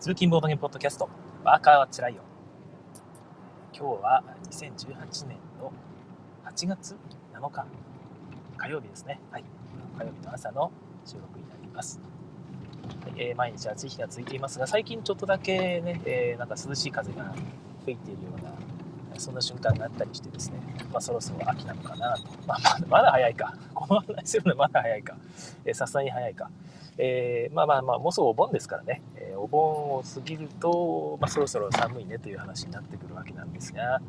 通勤ボードゲームポッドキャスト、ワーカーはつらいよ。今日は2018年の8月7日、火曜日ですね。はい。火曜日の朝の収録になります。はいえー、毎日暑い日が続いていますが、最近ちょっとだけね、えー、なんか涼しい風が吹いているような、そんな瞬間があったりしてですね、まあ、そろそろ秋なのかなと。まあ、まだまだ早いか。この話するのまだ早いか。さすがに早いか。えー、まあまあまあ、もうすぐお盆ですからね、盆を過ぎると、まあ、そろそろ寒いねという話になってくるわけなんですが、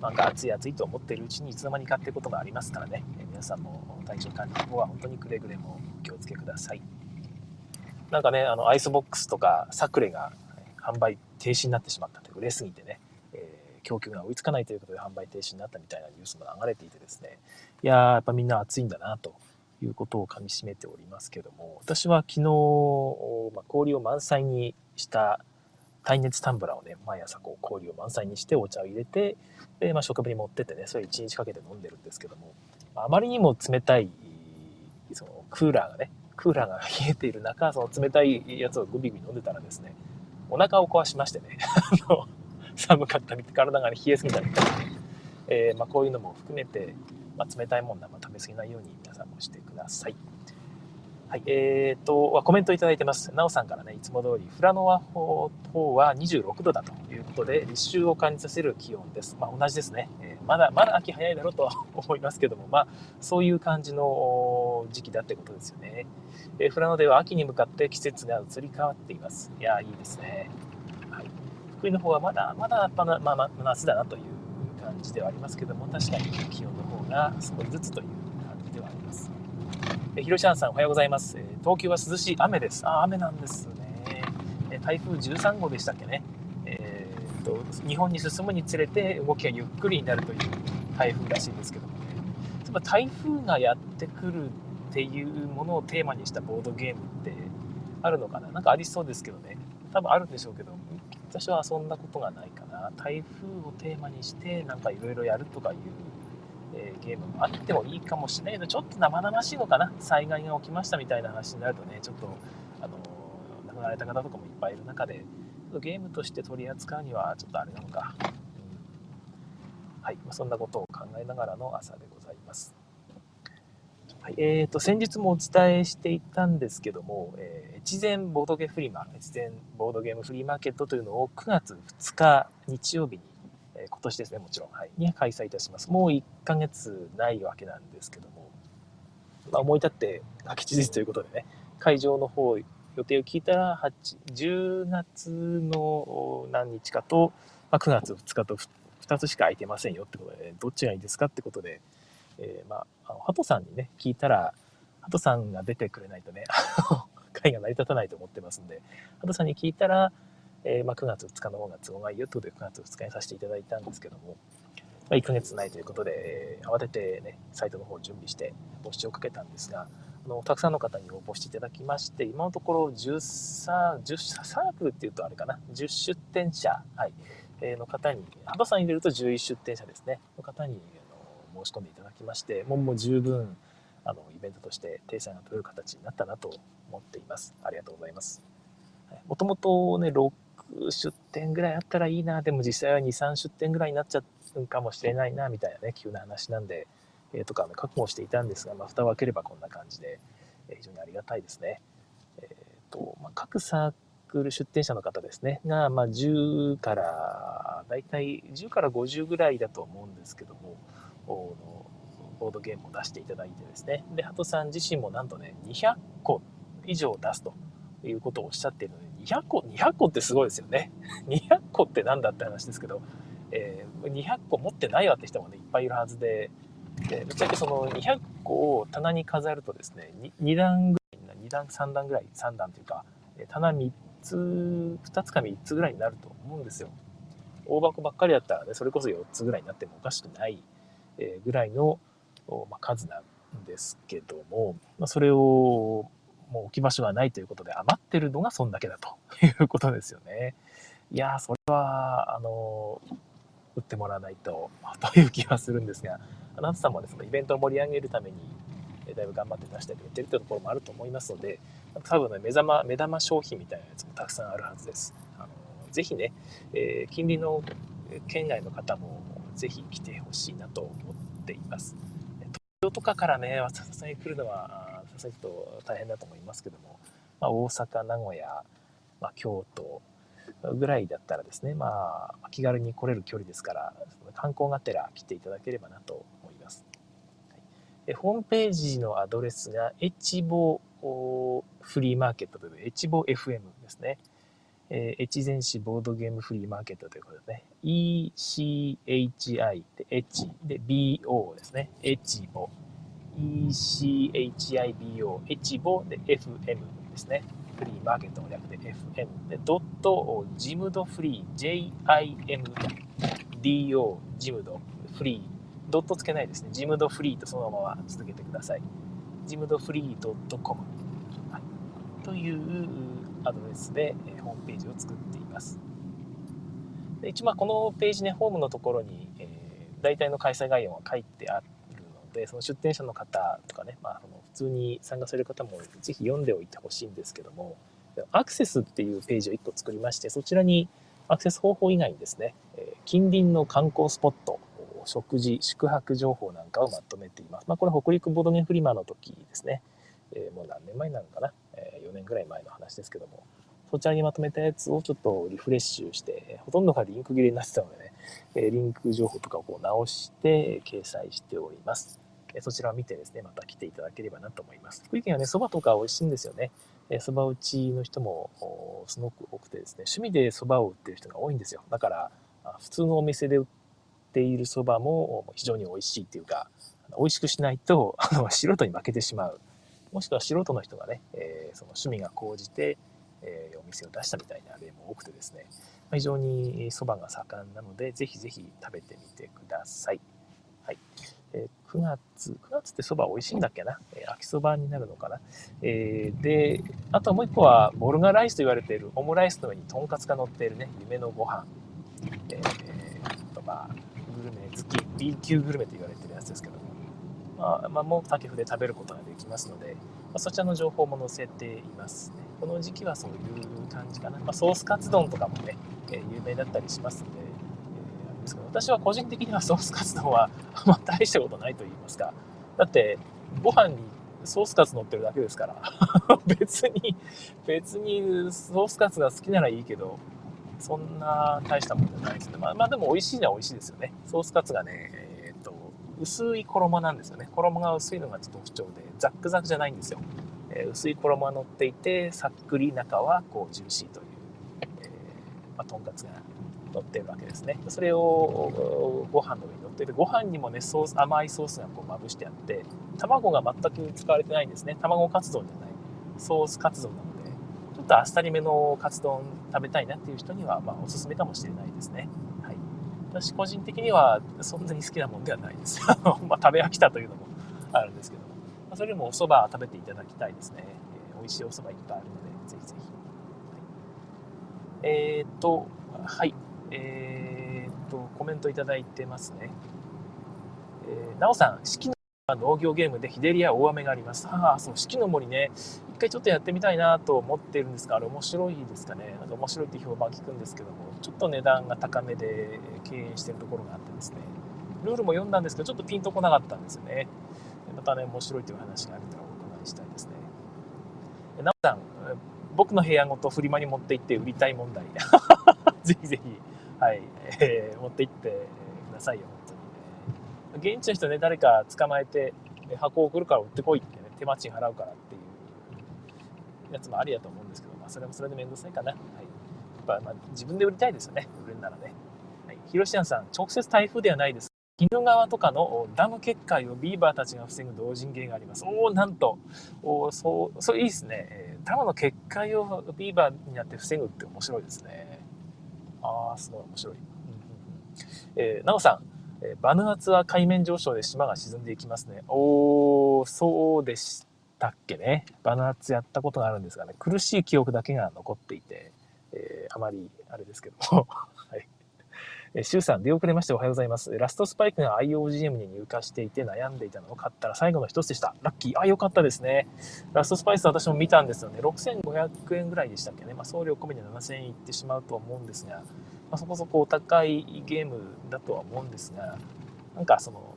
なんか暑い暑いと思っているうちにいつの間にかってことがありますからね、えー、皆さんも体調管理の方は本当にくれぐれもお気をつけください。なんかね、あのアイスボックスとかサクレが販売停止になってしまったという売れすぎてね、えー、供給が追いつかないということで販売停止になったみたいなニュースも流れていてですね、いやー、やっぱみんな暑いんだなと。いうことをかみしめておりますけども、私は昨日、まあ、氷を満載にした耐熱タンブラーをね、毎朝こう氷を満載にしてお茶を入れて、で、まあ、職場に持ってってね、それ1日かけて飲んでるんですけども、あまりにも冷たい、そのクーラーがね、クーラーが冷えている中、その冷たいやつをグビグビ飲んでたらですね、お腹を壊しましてね、あの、寒かったみたい、体が、冷えすぎたみたいで、えー、まあ、こういうのも含めて、まあ、冷たいもんな、ま、食べ過ぎないように皆さんもしてください。はい、えーと、コメントいただいてます。なおさんからね、いつも通り、富良野は方は26度だということで、立秋を感じさせる気温です。まあ、同じですね。えー、まだ、まだ秋早いだろうとは 思いますけども、まあ、そういう感じの時期だってことですよね。えー、富良野では秋に向かって季節が移り変わっています。いや、いいですね。はい。福井の方はまだ、まだ、まあ、まあ、夏だなという感じではありますけども、確かに気温の方が少しずつという。えひろしあんさんおはようございます。東京は涼しい雨です。あ、雨なんですね。え台風13号でしたっけね。えー、と日本に進むにつれて動きがゆっくりになるという台風らしいんですけどもね。例えば台風がやってくるっていうものをテーマにしたボードゲームってあるのかな？なんかありそうですけどね。多分あるんでしょうけど、私はそんなことがないかな。台風をテーマにしてなんかいろいろやるとかいう、えー、ゲームもあってもいいかもしれないけど、ちょっと生々しいのかな？災害が起きましたみたいな話になるとね、ちょっと、あのー、亡くなられた方とかもいっぱいいる中で、ゲームとして取り扱うにはちょっとあれなのか。うん、はい、そんなことを考えながらの朝でございます。はい、えーと、先日もお伝えしていたんですけども、えー、越前ボードゲフリマ、越前ボードゲームフリーマーケットというのを9月2日日曜日に、今年ですね、もちろん、はい、に開催いたします。もう1ヶ月ないわけなんですけども、まあ、思い立って空き地ですということでね、会場の方、予定を聞いたら、10月の何日かと、まあ、9月2日と2つしか空いてませんよってことで、どっちがいいですかってことで、えー、まあ、あの、ハトさんにね、聞いたら、ハトさんが出てくれないとね、会が成り立たないと思ってますんで、ハトさんに聞いたら、えー、まあ、9月2日の方が都合がいいよってことで9月2日にさせていただいたんですけども、まあ、1ヶ月ないということで、えー、慌ててね、サイトの方を準備して募集をかけたんですが、あの、たくさんの方に応募していただきまして、今のところ10サ10サークルっていうとあれかな、10出店者、はい、えー、の方に、ハトさん入れると11出店者ですね、の方に申し込んでいただきまして、もうもう十分、あの、イベントとして定裁が取れる形になったなと思っています。ありがとうございます。もともとね、出店ぐらいあったらいいな、でも実際は2、3出店ぐらいになっちゃうかもしれないな、みたいなね、急な話なんで、えー、とか、ね、覚悟していたんですが、まあ、蓋を開ければこんな感じで、えー、非常にありがたいですね。え、ー、と、まあ、各サークル出店者の方ですね、が、まあ、10から、だいたい10から50ぐらいだと思うんですけども、のボードゲームを出していただいてですね、で、ハトさん自身もなんとね、200個以上出すということをおっしゃっているので、200個、200個ってすごいですよね。200個って何だって話ですけど、えー、200個持ってないわって人もね、いっぱいいるはずで、でぶっちゃけその200個を棚に飾るとですね、2, 2段ぐらい、2段、3段ぐらい、3段というか、棚3つ、2つか3つぐらいになると思うんですよ。大箱ばっかりだったらね、それこそ4つぐらいになってもおかしくないぐらいのま数なんですけども、まそれをもう置き場所がないということで余ってるのがそんだけだということですよね。いやそれは、あの、売ってもらわないと、という気はするんですが、あなたさんもですね、イベントを盛り上げるために、だいぶ頑張って出してくれてるというところもあると思いますので、多分ね、目玉、目玉商品みたいなやつもたくさんあるはずです。あのぜひね、えー、近隣の県外の方もぜひ来てほしいなと思っています。東京とかからね、さすがに来るのは、さすがにちょっと大変だと思いますけども、まあ、大阪、名古屋、まあ、京都ぐらいだったらですね、まあ、気軽に来れる距離ですから、観光がてら来ていただければなと思います。はいホームページのアドレスが、エチボフリーマーケットというエチボ FM ですね。えー、越前市ボードゲームフリーマーケットということでね、ECHI で H で BO ですね。エチボ。ECHIBO、エチボで FM ですね。フリーマーケットの略で FM で、ドット、ジムドフリー、JIMDO、ジムドフリー、ドットつけないですね。ジムドフリーとそのまま続けてください。ジムドフリー .com、はい、というアドレスでホームページを作っています。で一応このページね、ホームのところに、えー、大体の開催概要が書いてあるので、その出店者の方とかね、まあ、その普通に参加される方もぜひ読んでおいてほしいんですけども、アクセスっていうページを1個作りまして、そちらにアクセス方法以外にですね、近隣の観光スポット、食事、宿泊情報なんかをまとめています。まあ、これ北陸ボドゲフリマの時ですね。え、もう何年前なのかな、え、4年ぐらい前の話ですけども、そちらにまとめたやつをちょっとリフレッシュして、ほとんどがリンク切れになってたのでね、リンク情報とかをこう直して掲載しております。そちらを見てですね、また来ていただければなと思います。福井県はね、蕎麦とか美味しいんですよね。蕎麦打ちの人もすごく多くてですね、趣味で蕎麦を売ってる人が多いんですよ。だから、普通のお店で売っている蕎麦も非常に美味しいっていうか、美味しくしないと、あの、素人に負けてしまう。もしくは素人の人がね、え、その趣味が高じて、え、お店を出したみたいな例も多くてですね、非常に蕎麦が盛んなので、ぜひぜひ食べてみてください。はい。え、9月、9月って蕎麦美味しいんだっけな、え、秋蕎麦になるのかな？えー、で、あともう一個は、ボルガライスと言われている、オムライスの上にとんかつが乗っているね、夢のご飯。えー、とまあ、グルメ好き、B 級グルメと言われてるやつですけども、まあ、まあ、もう竹筆食べることができますので、まあ、そちらの情報も載せていますね。この時期はそういう感じかな。まあ、ソースカツ丼とかもね、え、有名だったりしますので、私は個人的にはソースカツ丼は ま、大したことないと言いますか。だって、ご飯にソースカツ乗ってるだけですから。別に、別にソースカツが好きならいいけど、そんな大したもんじゃないですね。まあ、まあ、でも美味しいのは美味しいですよね。ソースカツがね、えっ、と、薄い衣なんですよね。衣が薄いのがちょっと特徴で、ザックザクじゃないんですよ。えー、薄い衣が乗っていて、さっくり中はこうジューシーという、えー、まあ、とんかつが乗ってるわけですね。それをご飯の上に乗ってて、ご飯にもね、ソース、甘いソースがこうまぶしてあって、卵が全く使われてないんですね。卵カツ丼じゃない。ソースカツ丼なので、ちょっとあっさりめのカツ丼食べたいなっていう人には、まあ、おすすめかもしれないですね。はい。私個人的にはそんなに好きなもんではないです。まあ、食べ飽きたというのもあるんですけど。まあ、それよりもお蕎麦食べていただきたいですね。えー、美味しいお蕎麦いっぱいあるので、ぜひぜひ。えー、っと、はい。えー、っと、コメントいただいてますね。えー、なおさん、四季の農業ゲームで日照りや大雨があります。ああ、そう、四季の森ね、一回ちょっとやってみたいなと思ってるんですが、あれ面白いですかね。なんか面白いって評判聞くんですけども、ちょっと値段が高めで経営してるところがあってですね、ルールも読んだんですけど、ちょっとピンとこなかったんですよね。またね、面白いという話があったらお伺いしたいですね。なおさん、僕の部屋ごとフリマに持って行って売りたい問題。ぜひぜひ、はい、えー、持って行ってくださいよ、本当に、ね。現地の人ね、誰か捕まえて、箱を送るから売ってこいってね、手間賃払うからっていうやつもありやと思うんですけど、まあ、それもそれでめんどくさいかな。はい。やっぱ、まあ、自分で売りたいですよね、売るならね。はい。ヒロシアンさん、直接台風ではないです。鬼怒川とかのダム決壊をビーバーたちが防ぐ同人芸があります。おお、なんと、おそう、それいいですね。ダムの決壊をビーバーになって防ぐって面白いですね。ああ、すごい面白い。うんうんえー、なおさん、えー、バヌアツは海面上昇で島が沈んでいきますね。おー、そうでしたっけね。バヌアツやったことがあるんですがね、苦しい記憶だけが残っていて、えー、あまりあれですけども。シュウさん、出遅れましておはようございます。ラストスパイクが IOGM に入荷していて悩んでいたのを買ったら最後の一つでした。ラッキー。あ、よかったですね。ラストスパイス私も見たんですよね。6500円ぐらいでしたっけね。まあ、送料込みで7000円いってしまうとは思うんですが、まあ、そこそこお高いゲームだとは思うんですが、なんかその、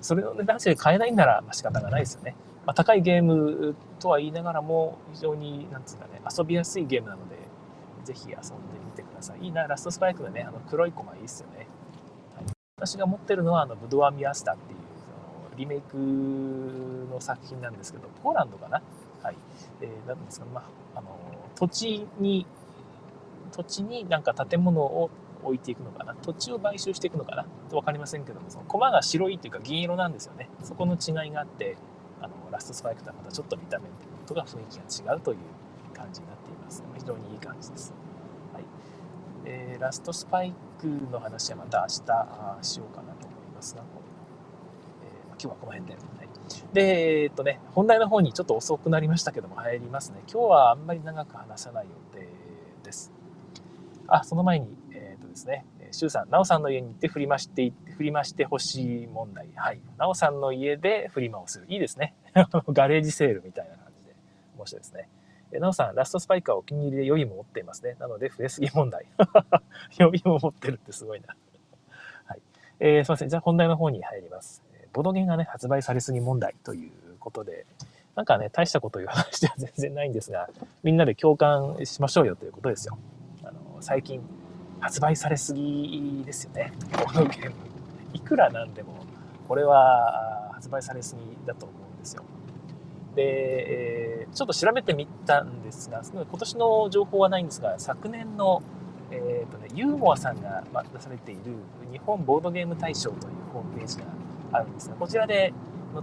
それの値段で買えないんなら仕方がないですよね。まあ、高いゲームとは言いながらも、非常に、なんつうかね、遊びやすいゲームなので、ぜひ遊んでみてください。いいな、ラストスパイクのね、あの黒いコマいいっすよね。はい、私が持ってるのは、あの、ブドアミアスタっていう、そのリメイクの作品なんですけど、ポーランドかな？はい。えー、なんですか、まあ、あの、土地に、土地になんか建物を置いていくのかな？土地を買収していくのかな？分かりませんけどもその駒が白いっていうか銀色なんですよねそこの違いがあってあのラストスパイクとはまたちょっと見た目とか雰囲気が違うという感じになっています非常にいい感じです、はいえー、ラストスパイクの話はまた明日しようかなと思いますが、えー、今日はこの辺で、はい、でえー、っとね本題の方にちょっと遅くなりましたけども入りますね今日はあんまり長く話さない予定ですあその前にえー、っとですね、周さん、なおさんの家に行って振りまして、振りましてほしい問題。はい。なおさんの家で振り回す。いいですね。ガレージセールみたいな感じで。面白いですね。なおさん、ラストスパイカーお気に入りで予備も持っていますね。なので、増えすぎ問題。予備も持ってるってすごいな。はい。えー、すいません。じゃあ本題の方に入ります。ボドゲンがね、発売されすぎ問題ということで、なんかね、大したこと言う話では全然ないんですが、みんなで共感しましょうよということですよ。あの、最近、発売されすぎですよね。このゲーム。いくらなんでも、これは発売されすぎだと思うんですよ。で、えー、ちょっと調べてみたんですが、今年の情報はないんですが、昨年の、えーとね、ユーモアさんが出されている日本ボードゲーム大賞というホームページがあるんですが、こちらで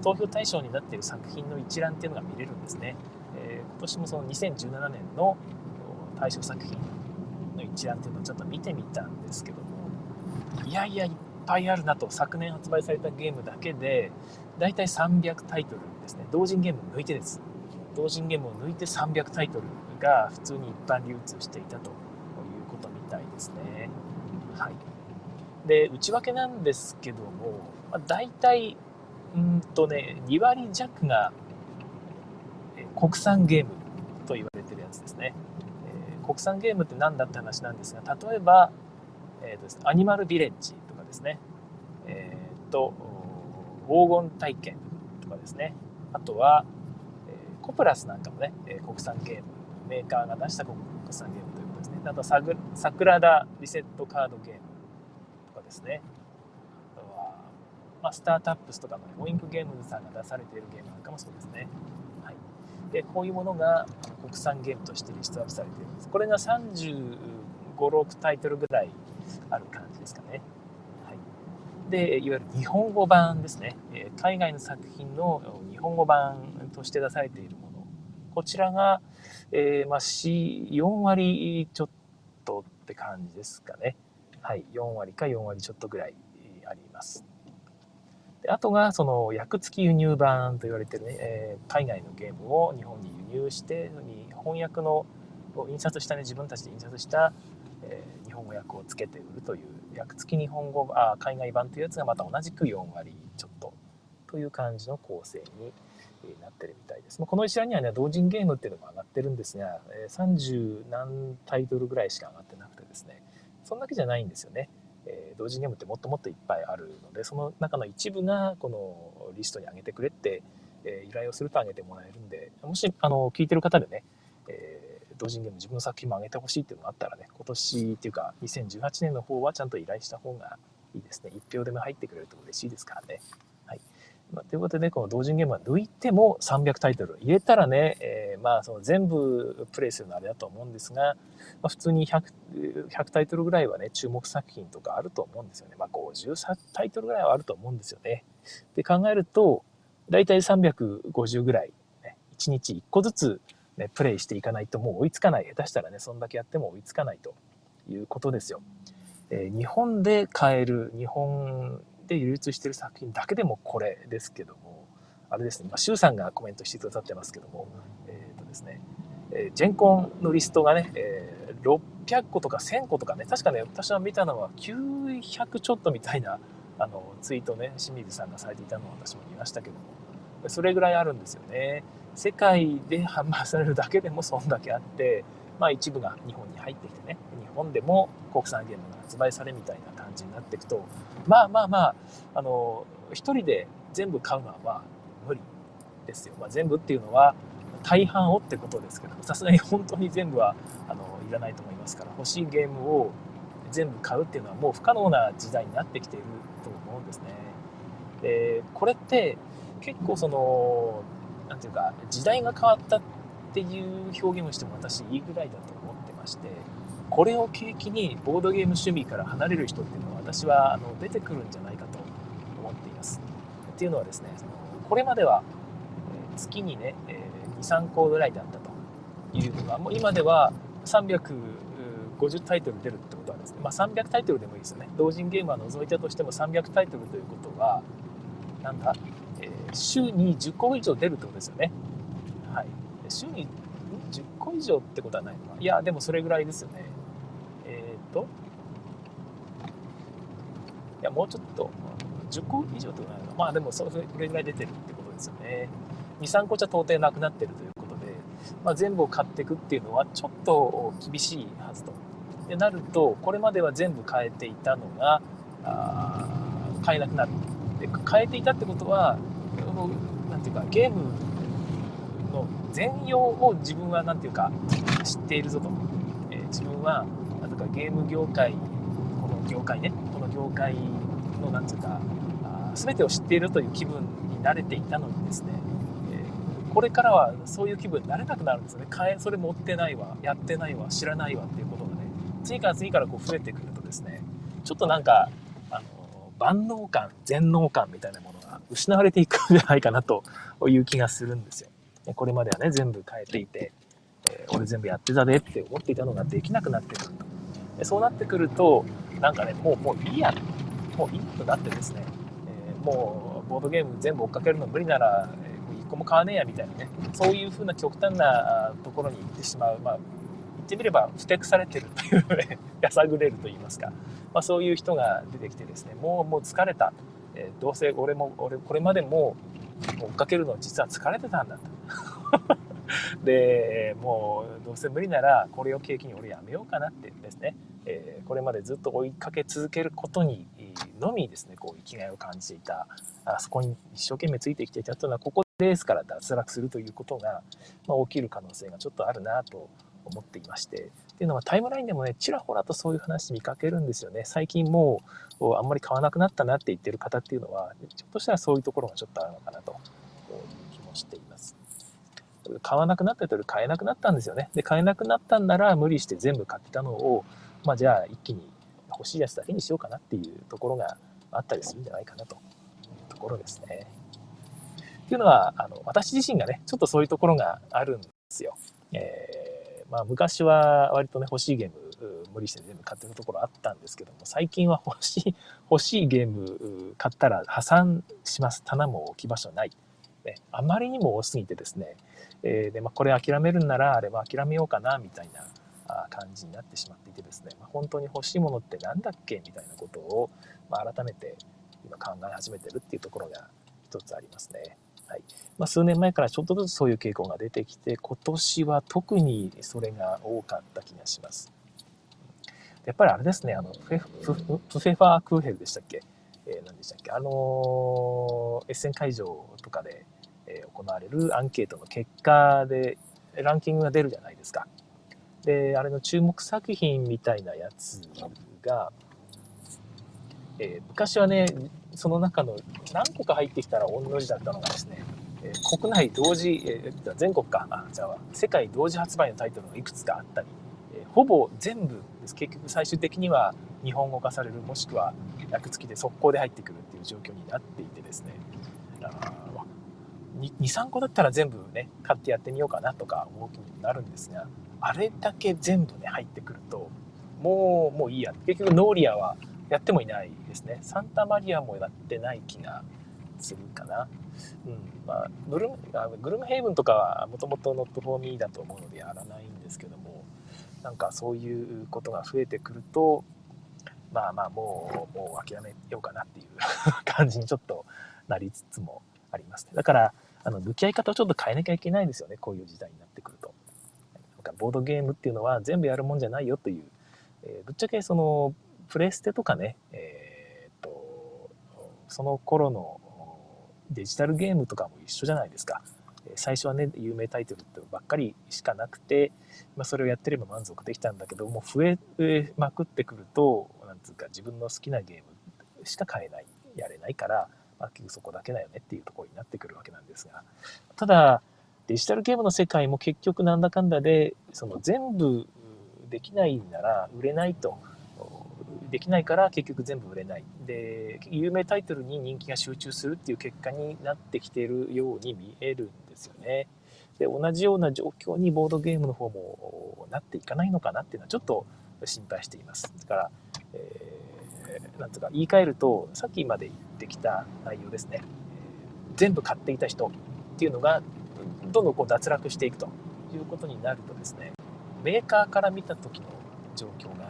投票対象になっている作品の一覧っていうのが見れるんですね。えー、今年もその2017年の対象作品の一覧っていうのをちょっと見てみたんですけどもいやいやいっぱいあるなと昨年発売されたゲームだけでだいたい300タイトルですね。同人ゲームを抜いてです。同人ゲームを抜いて300タイトルが普通に一般流通していたということみたいですね。はい。で内訳なんですけども、まあ、大体うんとね2割弱が国産ゲームと言われてるやつですね。え国産ゲームって何だって話なんですが例えば、えーとです、ねアニマルビレッジとかですね。えっ、と黄金体験とかですね。あとは、え、コプラスなんかもね、え、国産ゲームメーカーが出した国産ゲームということですねあとサグ桜田リセットカードゲームとかですねあとは、まあ、スタートアップスとかの、ね、オインクゲームズさんが出されているゲームなんかもそうですねはいでこういうものが国産ゲームとしてリストアップされています。これが35、6タイトルぐらいある感じですかね。で、いわゆる日本語版ですね。海外の作品の日本語版として出されているもの。こちらが、えー、まあ、4割ちょっとって感じですかね。はい、4割か4割ちょっとぐらいあります。であとがその役付き輸入版と言われてるね、えー、海外のゲームを日本に輸入して翻訳の印刷したね自分たちで印刷した、えー、語訳をつけて売るという役付き日本語あ海外版というやつがまた同じく4割ちょっとという感じの構成になってるみたいです。この一覧にはね同人ゲームっていうのも上がってるんですが30何タイトルぐらいしか上がってなくてですねそんだけじゃないんですよね。え同時ゲームってもっともっといっぱいあるのでその中の一部がこのリストに上げてくれって、え依頼をすると上げてもらえるんでもしあの聞いてる方でね、えー、同人ゲーム自分の作品も上げてほしいっていうのがあったらね今年っていうか2018年の方はちゃんと依頼した方がいいですね1票でも入ってくれると嬉しいですからね。はいまあ、ということで、ねこの同人ゲームは抜いても300タイトル入れたらね、えー、まあその全部プレイするのはあれだと思うんですが、まあ、普通に 100, 100タイトルぐらいはね、注目作品とかあると思うんですよね。まあ50タイトルぐらいはあると思うんですよね。で考えると、だいたい350ぐらい、ね、1日1個ずつ、ね、プレイしていかないともう追いつかない。下手したらね、そんだけやっても追いつかないということですよ。えー、日本で買える、日本で流通してる作品だけでもこれですけども、あれですね、まあ、さんがコメントしてくださってますけども、えっ、ー、とですね、えー、ジェンコンのリストがね、えー、600個とか1000個とかね、確かね、私は見たのは900ちょっとみたいなあのツイートね、清水さんがされていたのを私も見ましたけども、それぐらいあるんですよね。世界で販売されるだけでもそんだけあって、まあ一部が日本に入ってきてね、日本でも国産ゲームが発売されみたいな感じになっていくと、まあまあまあ、あの、一人で全部買うのはまあ無理ですよ。まあ、全部っていうのは大半をってことですけど、さすがに本当に全部はあのいらないと思いますから、欲しいゲームを全部買うっていうのはもう不可能な時代になってきていると思うんですね。で、これって結構その、なんていうか、時代が変わったっていう表現をしても私いいぐらいだと思ってまして、これを契機にボードゲーム趣味から離れる人っていうのは私はあの出てくるんじゃないかと思っています。っていうのはですね、そのこれまでは月にね、2、3個ぐらいだったというのが、もう今では350タイトル出るってことはですね、まあ、300タイトルでもいいですよね。同人ゲームは除いたとしても300タイトルということは、なんだ、週に10個以上出るってことですよね。はい。週に10個以上ってことはないのかいや、でもそれぐらいですよね。えっ、ー、と、いや、もうちょっと、10個以上ってことないのかまあでもそれぐらい出てるってことですよね。2、3個じゃ到底なくなってるということで、まあ、全部を買っていくっていうのはちょっと厳しいはずと。でなると、これまでは全部変えていたのが、あ買えなくなる。で変えていたってことは、なんていうか、ゲームの全容を自分はなんていうか、知っているぞと。えー、自分は、なんとかゲーム業界、この業界ね、この業界のなんていうかあ、全てを知っているという気分に慣れていたのにですね、これからはそういう気分になれなくなるんですよね。買え、それ持ってないわ、やってないわ、知らないわっていうことがね、次から次からこう増えてくるとですね、ちょっとなんか、万能感、全能感みたいなものが失われていくんじゃないかなという気がするんですよ。これまではね、全部変えていて、えー、俺全部やってたでって思っていたのができなくなってくると。そうなってくると、なんかね、もう、もういいや、もういいとなってですね、えー、もうボードゲーム全部追っかけるの無理なら、個も買わねえやみたいなねそういう風な極端なところに行ってしまうまあってみればふてくされてるというやさぐれると言いますか、まあ、そういう人が出てきてですねもうもう疲れた、えー、どうせ俺も俺これまでも追っかけるの実は疲れてたんだと。でもうどうせ無理ならこれを契機に俺やめようかなってですね、えー、これまでずっと追いかけ続けることにのみですねこう生きがいを感じていた。あそこに一生懸命ついてきていたというのはここレースから脱落するということが、まあ、起きる可能性がちょっとあるなと思っていまして。っていうのはタイムラインでもね、ちらほらとそういう話見かけるんですよね。最近もうあんまり買わなくなったなって言ってる方っていうのは、ちょっとしたらそういうところがちょっとあるのかなという気もしています。買わなくなったというより買えなくなったんですよね。で、買えなくなったんなら無理して全部買ったのを、まあじゃあ一気に欲しいやつだけにしようかなっていうところがあったりするんじゃないかなというところですね。っていうのは、あの、私自身がね、ちょっとそういうところがあるんですよ。え、まあ、昔は割とね、欲しいゲーム、無理して全部買ってるところあったんですけども、最近は欲しい、欲しいゲーム買ったら破産します。棚も置き場所ない。ね、あまりにも多すぎてですね、えー、で、まあ、これ諦めるんなら、あれば諦めようかな、みたいな感じになってしまっていてですね、まあ、本当に欲しいものって何だっけみたいなことを、まあ、改めて今考え始めてるっていうところが一つありますね。はいまあ、数年前からちょっとずつそういう傾向が出てきて、今年は特にそれが多かった気がします。やっぱりあれですね、あの、フェフフフェファークーヘルでしたっけ？えー、何でしたっけ？あのー、エッセン会場とかで、えー、行われるアンケートの結果でランキングが出るじゃないですか。で、あれの注目作品みたいなやつが、えー、昔はね、その中の何個か入ってきたら御の字だったのがですね、えー、国内同時、えー、全国か、あ、じゃあ、世界同時発売のタイトルがいくつかあったり、えほぼ全部です。結局最終的には日本語化される、もしくは訳付きで速攻で入ってくるっていう状況になっていてですね、2、3個だったら全部ね、買ってやってみようかなとか思う気になるんですが、あれだけ全部ね、入ってくると、もう、もういいや。結局、ノーリアはやってもいないですね。サンタマリアもやってない気がするかな。うん。まあ、グルム、グルムヘイブンとかはもともとノットフォーミーだと思うのでやらないんですけども、なんかそういうことが増えてくるとまあまあもうもう諦めようかなっていう 感じにちょっとなりつつもありますねだからあの向き合い方をちょっと変えなきゃいけないんですよねこういう時代になってくるとなんかボードゲームっていうのは全部やるもんじゃないよという、えー、ぶっちゃけそのプレステとかね、えー、っとその頃のデジタルゲームとかも一緒じゃないですか。最初はね有名タイトルってばっかりしかなくて、まあ、それをやってれば満足できたんだけども増えまくってくるとなんつうか自分の好きなゲームしか買えないやれないから、まあ、結局そこだけだよねっていうところになってくるわけなんですが。ただデジタルゲームの世界も結局なんだかんだでその全部できないなら売れないとできないから結局全部売れないで有名タイトルに人気が集中するっていう結果になってきているように見えるんですよね。で同じような状況にボードゲームの方もなっていかないのかなっていうのはちょっと心配しています。だから、えー、なんとか言い換えるとさっきまで言ってきた内容ですね、え、全部買っていた人っていうのがどんどんこう脱落していくということになるとですねメーカーから見た時の状況が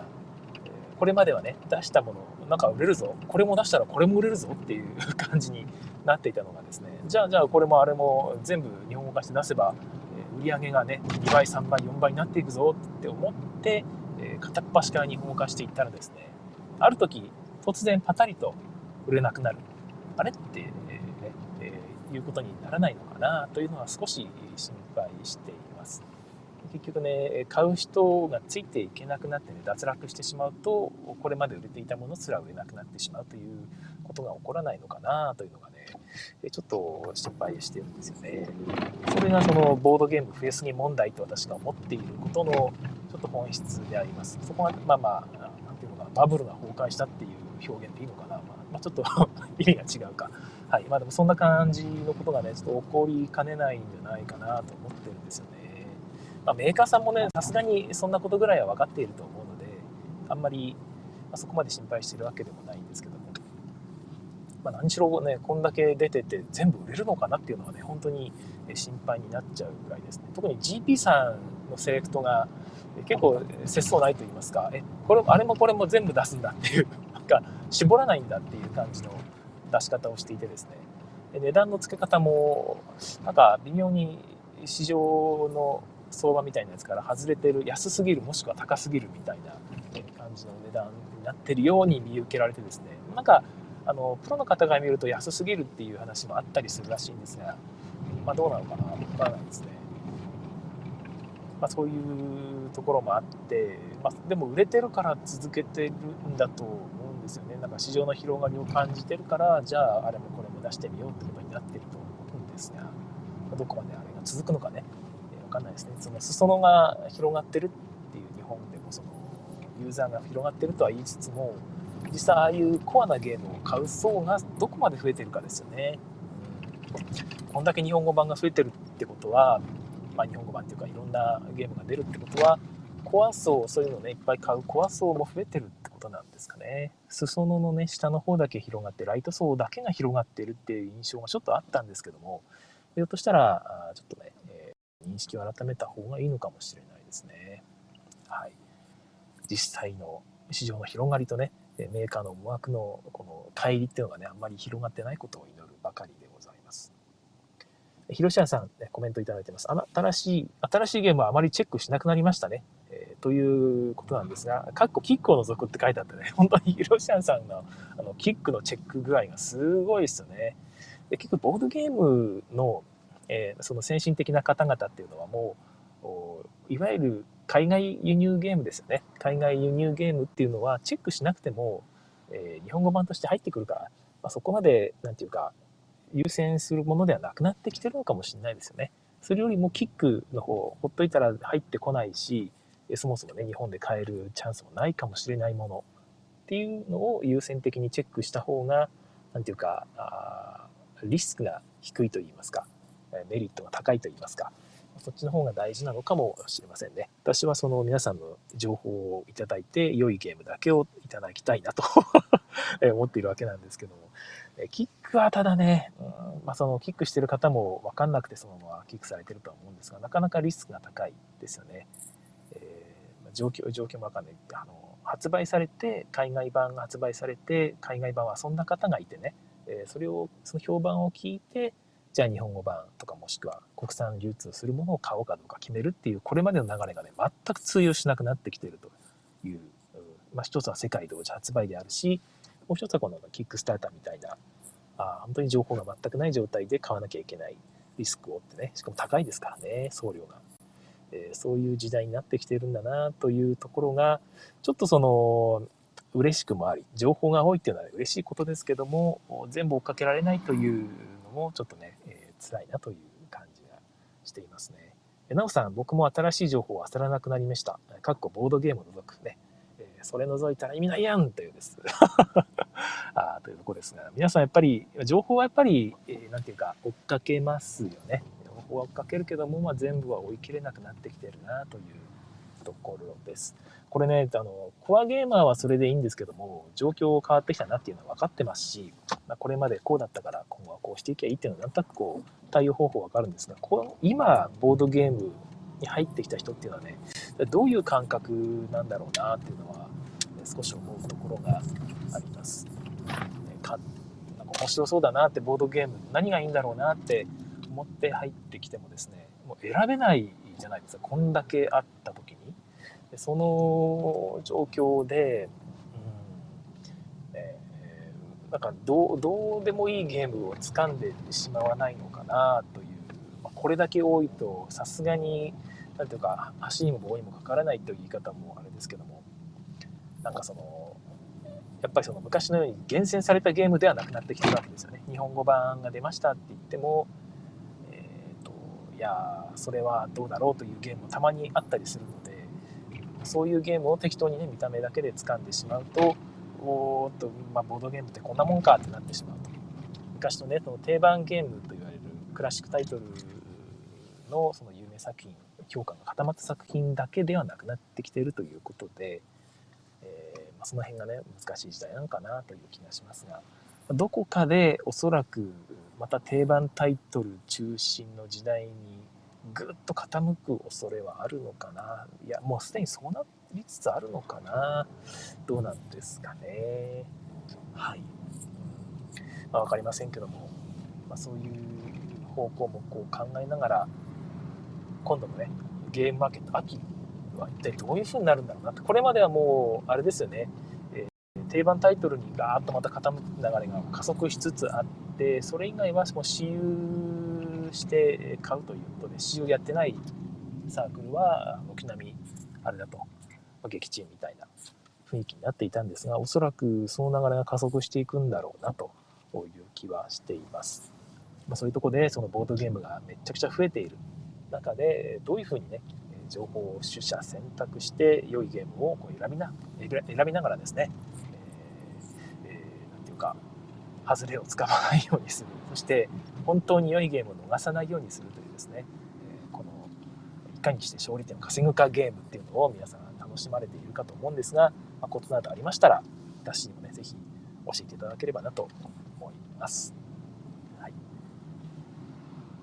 これまではね出したものなんか売れるぞ。これも出したらこれも売れるぞっていう 感じになっていたのがですね。じゃあじゃあこれもあれも全部日本語化して出せば売り上げがね2倍3倍4倍になっていくぞって思って片っ端から日本語化していったらですねある時突然パタリと売れなくなる。あれって、ねえー、いうことにならないのかなというのは少し心配しています。結局ね買う人がついていけなくなってね脱落してしまうとこれまで売れていたものすら売れなくなってしまうということが起こらないのかなというのがねちょっと心配してるんですよね。それがそのボードゲーム増えすぎ問題と私が思っていることのちょっと本質であります。そこはまあまあ何ていうのかなバブルが崩壊したっていう表現でいいのかな、まあ、まあ、ちょっと 意味が違うか。はい。まあでもそんな感じのことがねちょっと起こりかねないんじゃないかなと思ってまあ、メーカーさんもね、さすがにそんなことぐらいは分かっていると思うので、あんまり、ま、そこまで心配してるわけでもないんですけども、まあ、何しろね、こんだけ出てて全部売れるのかなっていうのはね、本当に心配になっちゃうぐらいですね。特に GP さんのセレクトが結構節操ないと言いますか、え、これ、あれもこれも全部出すんだっていう、なんか絞らないんだっていう感じの出し方をしていてですね、値段の付け方も、なんか微妙に市場の相場みたいなやつから外れてる安すぎるもしくは高すぎるみたいな感じの値段になってるように見受けられてですね。なんかあのプロの方が見ると安すぎるっていう話もあったりするらしいんですが、まあ、どうなのかな。わからないですね、まあ、そういうところもあって、まあ、でも売れてるから続けてるんだと思うんですよね。なんか市場の広がりを感じてるからじゃああれもこれも出してみようってことになってると思うんですがどこまであれが続くのかね。分かんないですね。その裾野が広がってるっていう日本でもそのユーザーが広がってるとは言いつつも実際ああいうコアなゲームを買う層がどこまで増えてるかですよね、こんだけ日本語版が増えてるってことは、まあ、日本語版っていうかいろんなゲームが出るってことはコア層そういうのをねいっぱい買うコア層も増えてるってことなんですかね。裾野のね下の方だけ広がってライト層だけが広がってるっていう印象がちょっとあったんですけどもひょっとしたらちょっとね認識を改めた方がいいのかもしれないですね。はい、実際の市場の広がりとねメーカーの思惑のこの乖離っていうのがねあんまり広がってないことを祈るばかりでございます。広島さん、ね、コメントいただいてます。新しい、新しいゲームはあまりチェックしなくなりましたね。えー、ということなんですが、かっこキックを除くって書いてあってね、本当に広島さんのあのキックのチェック具合がすごいですよね。で結局ボードゲームのえー、その先進的な方々っていうのはもういわゆる海外輸入ゲームですよね。海外輸入ゲームっていうのはチェックしなくても、えー、日本語版として入ってくるから、まあ、そこまで何て言うか優先するものではなくなってきてるのかもしれないですよね。それよりもキックの方ほっといたら入ってこないしそもそもね日本で買えるチャンスもないかもしれないもの。っていうのを優先的にチェックした方が何て言うかあリスクが低いと言いますか。メリットが高いと言いますか、そっちの方が大事なのかもしれませんね。私はその皆さんの情報をいただいて、良いゲームだけをいただきたいなと 思っているわけなんですけども、キックはただね、うんまあ、そのキックしてる方も分かんなくてそのままキックされてるとは思うんですが、なかなかリスクが高いですよね。えー、状況状況もわかんないあの発売されて海外版が発売されて海外版はそんな方がいてね、えそれをその評判を聞いてじゃあ日本語版とかもしくは国産流通するものを買おうかどうか決めるっていうこれまでの流れがね全く通用しなくなってきてるという、まあ、一つは世界同時発売であるしもう一つはこのキックスターターみたいなあ本当に情報が全くない状態で買わなきゃいけないリスクをってねしかも高いですからね送料が。えー、そういう時代になってきてるんだなというところがちょっとその嬉しくもあり情報が多いっていうのは嬉しいことですけども全部追っかけられないというのもちょっとね、辛いなという感じがしていますね。なおさん、僕も新しい情報を漁らなくなりました。かっこボードゲームを除くね。え、それ除いたら意味ないやんというです。あというとこですが、皆さんやっぱり、情報はやっぱり、えー、なんていうか、追っかけますよね。情報は追っかけるけども、まあ、全部は追い切れなくなってきてるなというところです。これね、あの、コアゲーマーはそれでいいんですけども、状況変わってきたなっていうのは分かってますし、まあ、これまでこうだったから今後はこうしていけばいいっていうのはなんとなくこう対応方法分かるんですが、この今、ボードゲームに入ってきた人っていうのはね、どういう感覚なんだろうなっていうのは、少し思うところがあります。かなんか面白そうだなってボードゲーム何がいいんだろうなって思って入ってきてもですねもう選べないじゃないですかこんだけあった時にでその状況で、うんえー、なんかどうどうでもいいゲームを掴んでしまわないのかなという、まあ、これだけ多いとさすがに何ていうか足にも棒にもかからないという言い方もあれですけどもなんかそのやっぱりその昔のように厳選されたゲームではなくなってきてるわけですよね。日本語版が出ましたって言ってもいやそれはどうだろうというゲームもたまにあったりするのでそういうゲームを適当にね見た目だけで掴んでしまうとおーっと、まあ、ボードゲームってこんなもんかってなってしまうと。昔のねその定番ゲームと言われるクラシックタイトルのその有名作品評価が固まった作品だけではなくなってきてるということで、えー、まあ、その辺がね難しい時代なのかなという気がしますがどこかでおそらくまた定番タイトル中心の時代にぐっと傾く恐れはあるのかな。いやもうすでにそうなりつつあるのかな。どうなんですかね。はい、まあ、分かりませんけども、まあ、そういう方向もこう考えながら今度のねゲームマーケット秋は一体どういう風になるんだろうなってこれまではもうあれですよね。え定番タイトルにガーッとまた傾く流れが加速しつつあってそれ以外はもう私有して買うということで私有やってないサークルは軒並みあれだと。撃沈みたいな雰囲気になっていたんですがおそらくその流れが加速していくんだろうなという気はしています、まあ、そういうとこでそのボードゲームがめちゃくちゃ増えている中でどういうふうにね情報を取捨選択して良いゲームをこう選びな選びながらですねえ、何て言うか外れをつかまないようにする。そして本当に良いゲームを逃さないようにするというですね、かにして勝利点を稼ぐかゲームっていうのを皆さん楽しまれているかと思うんですが、まあ、異などありましたら私にもね是非教えていただければなと思います。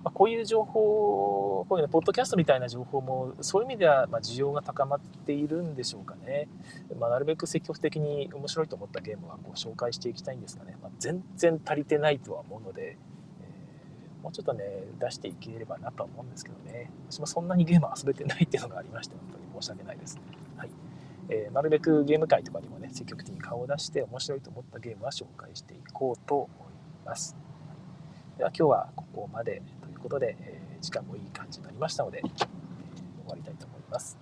ま、こういう情報、こういうね、ポッドキャストみたいな情報も、そういう意味では、ま需要が高まっているんでしょうかね。まあ、なるべく積極的に面白いと思ったゲームはこう紹介していきたいんですがね、ま、全然足りてないとは思うので、もうちょっとね、出していければなと思うんですけどね、私もそんなにゲーム遊べてないっていうのがありまして、本当に申し訳ないです。はい。えー、なるべくゲーム界とかにもね、積極的に顔を出して面白いと思ったゲームは紹介していこうと思います。では今日はここまでということで、えー、時間もいい感じになりましたので、えー、終わりたいと思います。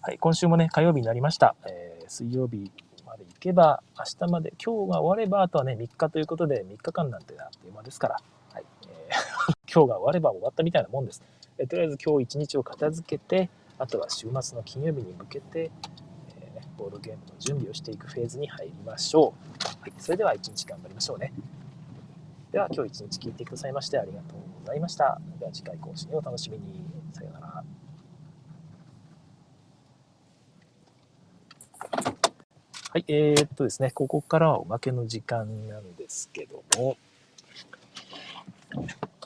はい、今週もね、火曜日になりました。えー、水曜日けば、明日まで、今日が終われば、あとはね、3日ということで、3日間なんてあっという間ですから、はいえー、今日が終われば終わったみたいなもんです。えー、とりあえず今日一日を片付けて、あとは週末の金曜日に向けて、えー、ボードゲームの準備をしていくフェーズに入りましょう。はい、それでは一日頑張りましょうね。では今日一日聞いてくださいましてありがとうございました。では次回更新をお楽しみに。さようなら。はい、えー、っとですね、ここからはおまけの時間なんですけども、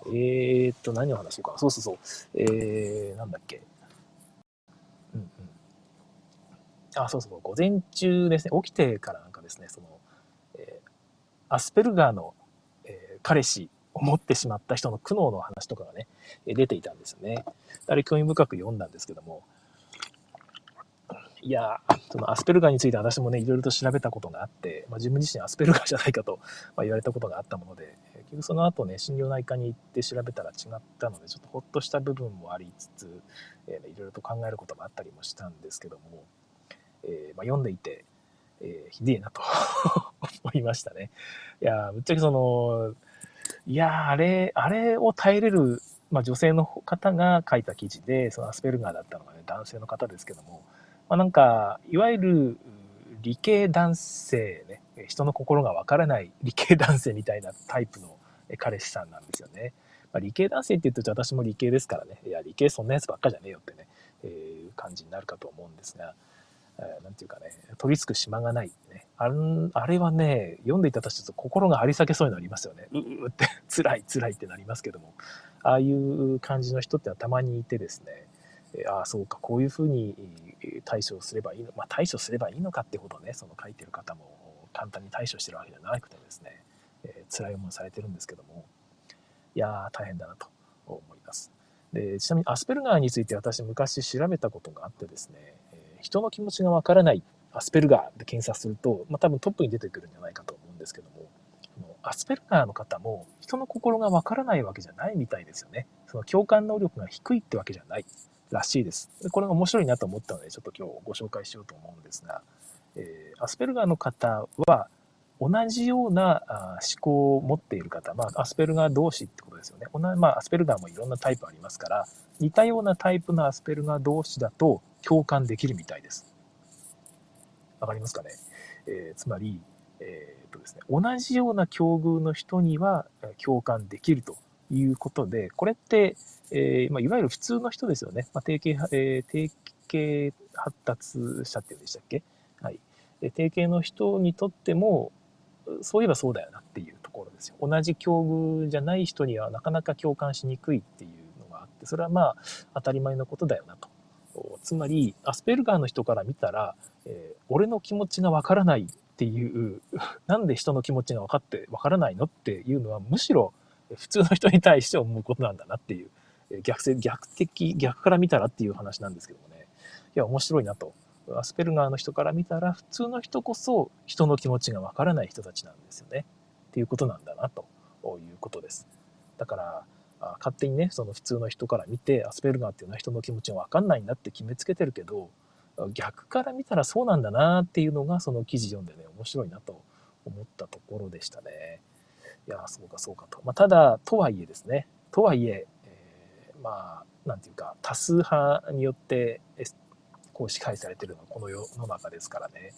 えー、っと、何を話そうか。そうそうそう。えー、なんだっけ。うんうん。あ、そうそう、午前中ですね、起きてからなんかですね、その、えー、アスペルガーの、えー、彼氏を持ってしまった人の苦悩の話とかがね、出ていたんですよね。あれ興味深く読んだんですけども、いやそのアスペルガーについて私もね、いろいろと調べたことがあって、まあ、自分自身アスペルガーじゃないかと、ま言われたことがあったもので、結局その後ね、心療内科に行って調べたら違ったので、ちょっとほっとした部分もありつつ、えー、いろいろと考えることがあったりもしたんですけども、えー、まあ、読んでいて、えー、ひでえなと 思いましたね。いやぶっちゃけその、いやあれ、あれを耐えれる、まあ、女性の方が書いた記事で、そのアスペルガーだったのがね、男性の方ですけども、まあ、なんか、いわゆる理系男性ね、人の心がわからない理系男性みたいなタイプの彼氏さんなんですよね。まあ、理系男性って言うと私も理系ですからね、いや、理系そんなやつばっかじゃねえよってね、えー、感じになるかと思うんですが、えー、なんていうかね、取り付く島がない、ね。ああれはね、読んでいたとして心が張り裂けそうになりますよね。ううって辛い辛いってなりますけども、ああいう感じの人ってはたまにいてですね、ああ、そうか、こういうふうに対処すればいいの、まあ、対処すればいいのかってほどね、その書いてる方も簡単に対処してるわけじゃなくてですね、えー、辛い思いされてるんですけども、いやー、大変だなと思います。でちなみにアスペルガーについて私昔調べたことがあってですね、えー、人の気持ちがわからないアスペルガーで検索すると、まあ、多分トップに出てくるんじゃないかと思うんですけども、アスペルガーの方も人の心がわからないわけじゃないみたいですよね。その共感能力が低いってわけじゃない。らしいです。これが面白いなと思ったので、ちょっと今日ご紹介しようと思うんですが、えー、アスペルガーの方は、同じような思考を持っている方、まあ、アスペルガー同士ってことですよね。同じまあ、アスペルガーもいろんなタイプありますから、似たようなタイプのアスペルガー同士だと共感できるみたいです。わかりますかね、えー、つまり、えー、とですね、同じような境遇の人には共感できるということで、これって、えー、まあ、いわゆる普通の人ですよね。まあ、定型、えー、定型発達者っていうんでしたっけ？はい。定型の人にとっても、そういえばそうだよなっていうところですよ。同じ境遇じゃない人にはなかなか共感しにくいっていうのがあって、それはまあ当たり前のことだよなと。つまり、アスペルガーの人から見たら、えー、俺の気持ちがわからないっていう、なんで人の気持ちが分かってわからないのっていうのは、むしろ普通の人に対して思うことなんだなっていう、逆性、逆的、逆から見たらっていう話なんですけどもね。いや、面白いなと。アスペルガーの人から見たら、普通の人こそ人の気持ちがわからない人たちなんですよね。っていうことなんだな、ということです。だから、勝手にね、その普通の人から見て、アスペルガーっていうのは人の気持ちがわかんないんだって決めつけてるけど、逆から見たらそうなんだなっていうのが、その記事読んでね、面白いなと思ったところでしたね。いや、そうかそうかと。まあ、ただ、とはいえですね、とはいえ、まあ、なんていうか、多数派によって、こう支配されてるのはこの世の中ですからね、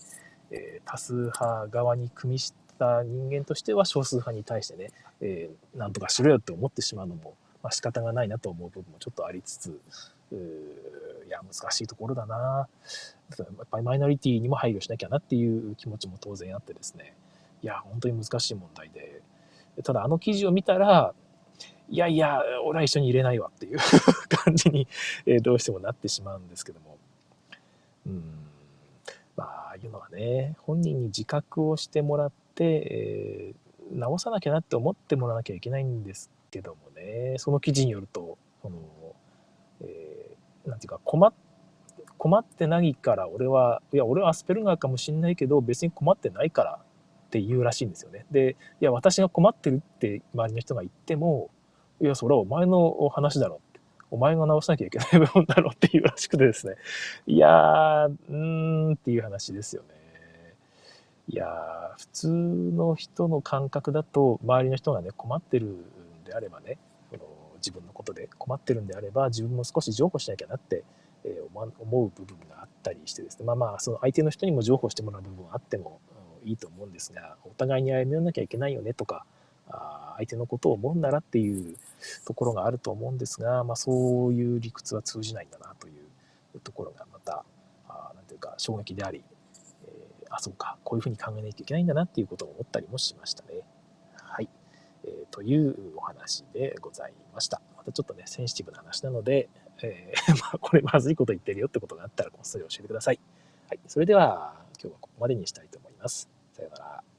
えー、多数派側に組みした人間としては少数派に対してね、えー、なんとかしろよって思ってしまうのも、まあ、仕方がないなと思う部分もちょっとありつつ、いや、難しいところだな。やっぱりマイノリティにも配慮しなきゃなっていう気持ちも当然あってですね、いや、本当に難しい問題で、ただあの記事を見たら、いやいや、俺は一緒に入れないわっていう 感じに、えどうしてもなってしまうんですけども。うん。まあ、ああいうのはね、本人に自覚をしてもらって、えー、直さなきゃなって思ってもらわなきゃいけないんですけどもね、その記事によると、その、えー、なんていうか、困っ困ってないから俺は、いや、俺はアスペルガーかもしんないけど、別に困ってないからって言うらしいんですよね。で、いや、私が困ってるって周りの人が言っても、いや、それはお前の話だろって。お前が直さなきゃいけない 部分だろっていうらしくてですね。いやー、うーんっていう話ですよね。いやー、普通の人の感覚だと、周りの人がね、困ってるんであればね、その自分のことで困ってるんであれば、自分も少し譲歩しなきゃなって、え思う部分があったりしてですね。まあまあ、その相手の人にも譲歩してもらう部分あっても、いいと思うんですが、お互いに歩み寄らなきゃいけないよねとか、あ相手のことを思うならっていうところがあると思うんですが、まあ、そういう理屈は通じないんだなというところがまた、あなんていうか衝撃であり、えー、あ、そうか、こういうふうに考えなきゃいけないんだなっていうことを思ったりもしましたね。はい。えー、というお話でございました。またちょっとね、センシティブな話なので、えー、まあ、これまずいこと言ってるよってことがあったらこっそり教えてください。はい、それでは今日はここまでにしたいと思います。さようなら。